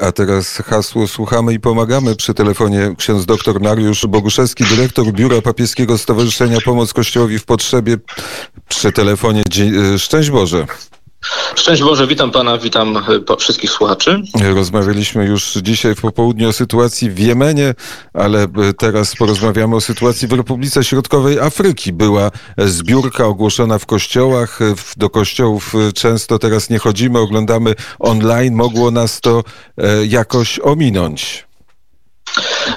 A teraz hasło słuchamy i pomagamy przy telefonie ksiądz dr Mariusz Boguszewski, dyrektor Biura Papieskiego Stowarzyszenia Pomoc Kościołowi w Potrzebie przy telefonie. Szczęść Boże. Szczęść Boże, witam Pana, witam e, wszystkich słuchaczy. Rozmawialiśmy już dzisiaj w popołudniu o sytuacji w Jemenie, ale e, teraz porozmawiamy o sytuacji w Republice Środkowej Afryki. Była zbiórka ogłoszona w kościołach. E, do kościołów często teraz nie chodzimy, oglądamy online. Mogło nas to jakoś ominąć.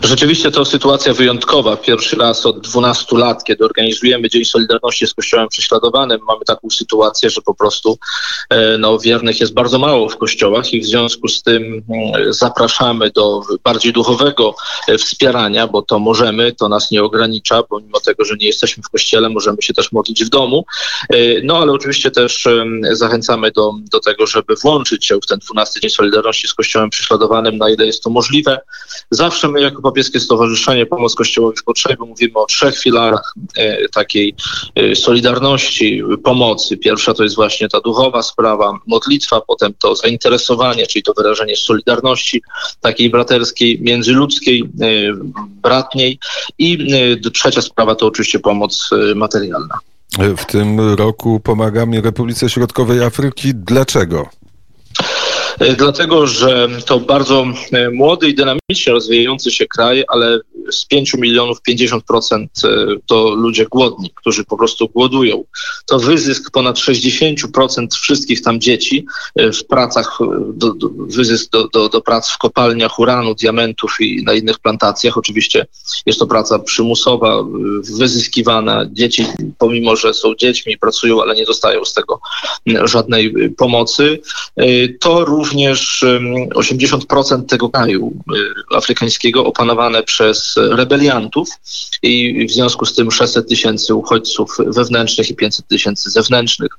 Rzeczywiście to sytuacja wyjątkowa. Pierwszy raz od 12 lat, kiedy organizujemy Dzień Solidarności z Kościołem Prześladowanym, mamy taką sytuację, że po prostu e, no, wiernych jest bardzo mało w kościołach i w związku z tym mm, zapraszamy do bardziej duchowego e, wspierania, bo to możemy, to nas nie ogranicza, pomimo tego, że nie jesteśmy w kościele, możemy się też modlić w domu. E, no ale oczywiście też zachęcamy do, do tego, żeby włączyć się w ten 12 Dzień Solidarności z Kościołem Prześladowanym, na ile jest to możliwe. Zawsze my jako Papieskie Stowarzyszenie Pomoc Kościołowi w Potrzebie mówimy o trzech filarach e, takiej e, solidarności, pomocy. Pierwsza to jest właśnie ta duchowa sprawa, modlitwa, potem to zainteresowanie, czyli to wyrażenie solidarności takiej braterskiej, międzyludzkiej, e, bratniej i trzecia sprawa to oczywiście pomoc materialna. W tym roku pomagamy Republice Środkowej Afryki. Dlaczego? Dlatego że to bardzo młody i dynamicznie rozwijający się kraj, ale z 5 milionów 50% e, to ludzie głodni, którzy po prostu głodują. To wyzysk ponad 60% wszystkich tam dzieci w pracach, do, do, wyzysk do, do, do prac w kopalniach uranu, diamentów i na innych plantacjach. Oczywiście jest to praca przymusowa, wyzyskiwana. Dzieci, pomimo że są dziećmi, pracują, ale nie dostają z tego żadnej pomocy. To również również 80% tego kraju afrykańskiego opanowane przez rebeliantów i w związku z tym 600 tysięcy uchodźców wewnętrznych i 500 tysięcy zewnętrznych.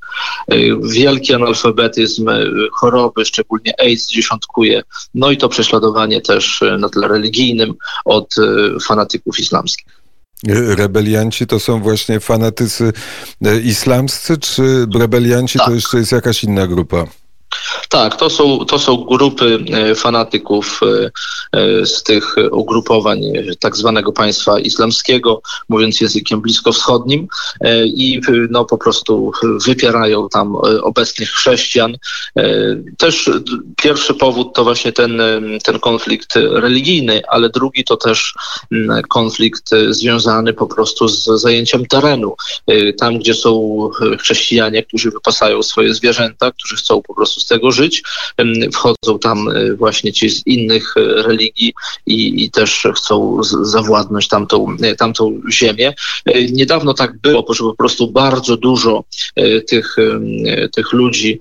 Y, wielki analfabetyzm, y, choroby, szczególnie AIDS dziesiątkuje, no i to prześladowanie też na tle religijnym od fanatyków islamskich. Rebelianci to są właśnie fanatycy islamscy, czy rebelianci tak. to jeszcze jest jakaś inna grupa? Tak, to są, to są grupy e, fanatyków e, e, z tych ugrupowań tak zwanego państwa islamskiego, mówiąc językiem bliskowschodnim i no, po prostu wypierają tam obecnych chrześcijan. Też pierwszy powód to właśnie ten, ten konflikt religijny, ale drugi to też konflikt związany po prostu z zajęciem terenu. Tam, gdzie są chrześcijanie, którzy wypasają swoje zwierzęta, którzy chcą po prostu z tego żyć. Wchodzą tam e, właśnie ci z innych e, religii i, i też chcą zawładnąć tamtą, e, tamtą ziemię. Niedawno tak było, że po prostu bardzo dużo tych, tych ludzi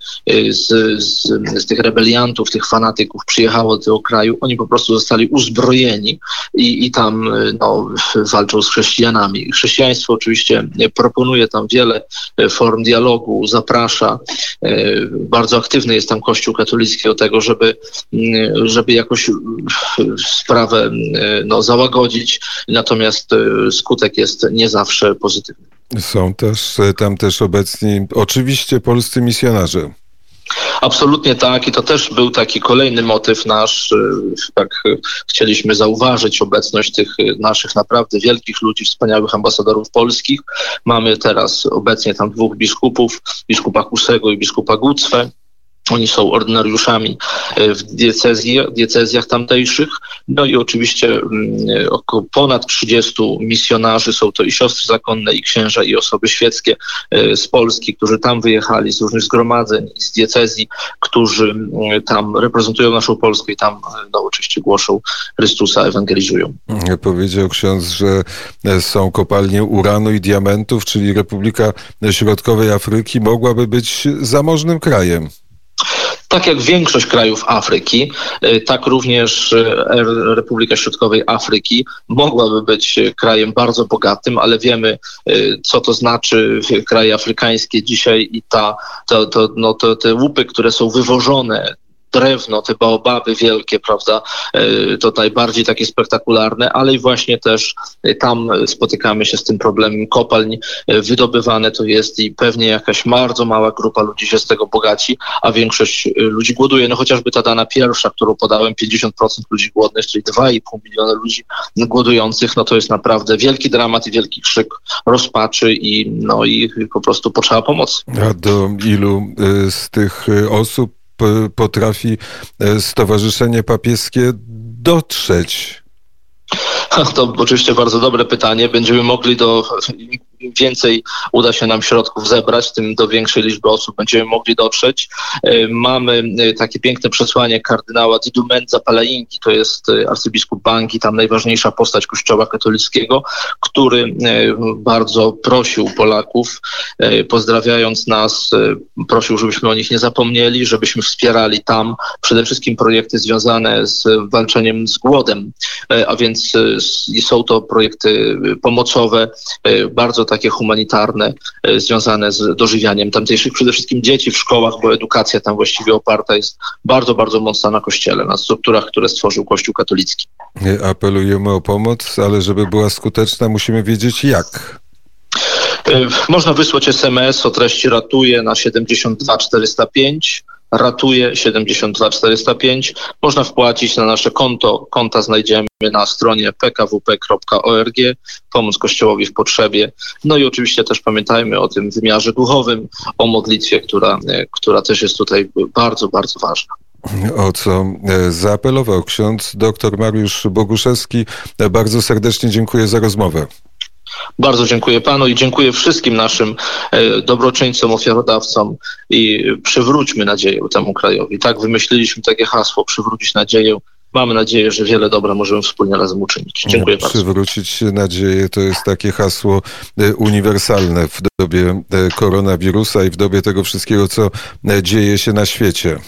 z, z, z tych rebeliantów, tych fanatyków przyjechało do tego kraju. Oni po prostu zostali uzbrojeni i, i tam no, walczą z chrześcijanami. Chrześcijaństwo oczywiście proponuje tam wiele form dialogu, zaprasza. Bardzo aktywny jest tam Kościół katolicki do tego, żeby, mm, żeby jakoś mm, sprawę mm, no, załagodzić, natomiast e, skutek jest nie zawsze pozytywny. Są też e, tam też obecni oczywiście polscy misjonarze. Absolutnie tak i to też był taki kolejny motyw nasz, e, tak chcieliśmy zauważyć obecność tych naszych naprawdę wielkich ludzi, wspaniałych ambasadorów polskich. Mamy teraz obecnie tam dwóch biskupów, biskupa Kusego i biskupa Gucwę. Oni są ordynariuszami e, w diecezji, diecezjach tamtejszych. No i oczywiście mm, około ponad 30 misjonarzy, są to i siostry zakonne, i księża, i osoby świeckie e, z Polski, którzy tam wyjechali z różnych zgromadzeń i z diecezji, którzy mm, tam reprezentują naszą Polskę i tam e, no, oczywiście głoszą Chrystusa, ewangelizują. Powiedział ksiądz, że są kopalnie uranu i diamentów, czyli Republika Środkowej Afryki mogłaby być zamożnym krajem. Tak jak większość krajów Afryki, y, tak również y, Republika Środkowej Afryki mogłaby być krajem bardzo bogatym, ale wiemy, y, co to znaczy kraje afrykańskie dzisiaj i ta, to, to, no, to, te łupy, które są wywożone drewno, te baobaby wielkie, prawda, to najbardziej takie spektakularne, ale i właśnie też tam spotykamy się z tym problemem kopalń, wydobywane to jest i pewnie jakaś bardzo mała grupa ludzi się z tego bogaci, a większość ludzi głoduje. No chociażby ta dana pierwsza, którą podałem, 50% ludzi głodnych, czyli 2,5 miliona ludzi głodujących, no to jest naprawdę wielki dramat i wielki krzyk rozpaczy i, no, i po prostu potrzeba pomocy. A do ilu z tych osób potrafi Stowarzyszenie Papieskie dotrzeć? To oczywiście bardzo dobre pytanie. Będziemy mogli do im więcej uda się nam środków zebrać, tym do większej liczby osób będziemy mogli dotrzeć. E, mamy e, takie piękne przesłanie kardynała Didumenza Palainki, to jest e, arcybiskup Banki, tam najważniejsza postać kościoła katolickiego, który bardzo prosił Polaków, pozdrawiając nas, prosił, żebyśmy o nich nie zapomnieli, żebyśmy wspierali tam przede wszystkim projekty związane z walczeniem z głodem, a więc są to projekty pomocowe, bardzo takie humanitarne e, związane z dożywianiem tamtejszych przede wszystkim dzieci w szkołach, bo edukacja tam właściwie oparta jest bardzo, bardzo mocna na kościele, na strukturach, które stworzył Kościół katolicki. Apelujemy o pomoc, ale żeby była skuteczna, musimy wiedzieć jak. E, można wysłać SMS o treści ratuje na 72405 ratuje 72405. Można wpłacić na nasze konto. Konta znajdziemy na stronie pkwp.org. Pomóc Kościołowi w potrzebie. No i oczywiście też pamiętajmy o tym wymiarze duchowym, o modlitwie, która, która też jest tutaj bardzo, bardzo ważna o co e, zaapelował ksiądz dr Mariusz Boguszewski. Bardzo serdecznie dziękuję za rozmowę. Bardzo dziękuję panu i dziękuję wszystkim naszym e, dobroczyńcom, ofiarodawcom i przywróćmy nadzieję temu krajowi. Tak wymyśliliśmy takie hasło, przywrócić nadzieję. Mamy nadzieję, że wiele dobra możemy wspólnie razem uczynić. Dziękuję bardzo. Przywrócić nadzieję to jest takie hasło e, uniwersalne w dobie e, koronawirusa i w dobie tego wszystkiego, co dzieje się na świecie.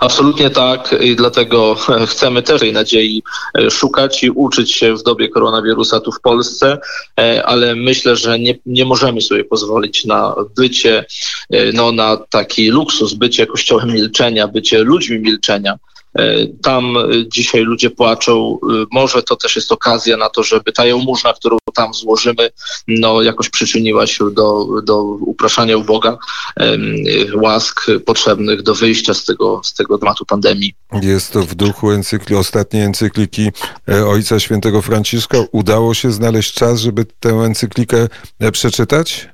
Absolutnie tak i dlatego chcemy też tej nadziei e, szukać i uczyć się w dobie koronawirusa tu w Polsce, e, ale myślę, że nie, nie możemy sobie pozwolić na bycie, e, no na taki luksus, bycie kościołem milczenia, bycie ludźmi milczenia. E, tam e, dzisiaj ludzie płaczą. E, może to też jest okazja na to, żeby ta jałmużna, którą tam złożymy, no jakoś przyczyniła się do, do upraszania u Boga łask potrzebnych do wyjścia z tego, z tego dramatu pandemii. Jest to w duchu encykli, ostatniej encykliki Ojca Świętego Franciszka. Udało się znaleźć czas, żeby tę encyklikę przeczytać?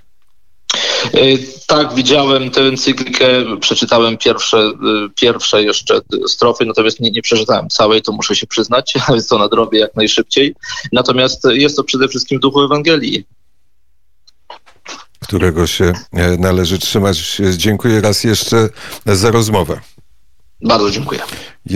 E, tak, widziałem tę encyklikę, przeczytałem pierwsze, e, pierwsze jeszcze strofy, natomiast nie, nie przeczytałem całej, to muszę się przyznać, więc to nadrobię jak najszybciej. Natomiast jest to przede wszystkim w duchu Ewangelii którego się e, należy trzymać. Dziękuję raz jeszcze za rozmowę. Bardzo dziękuję.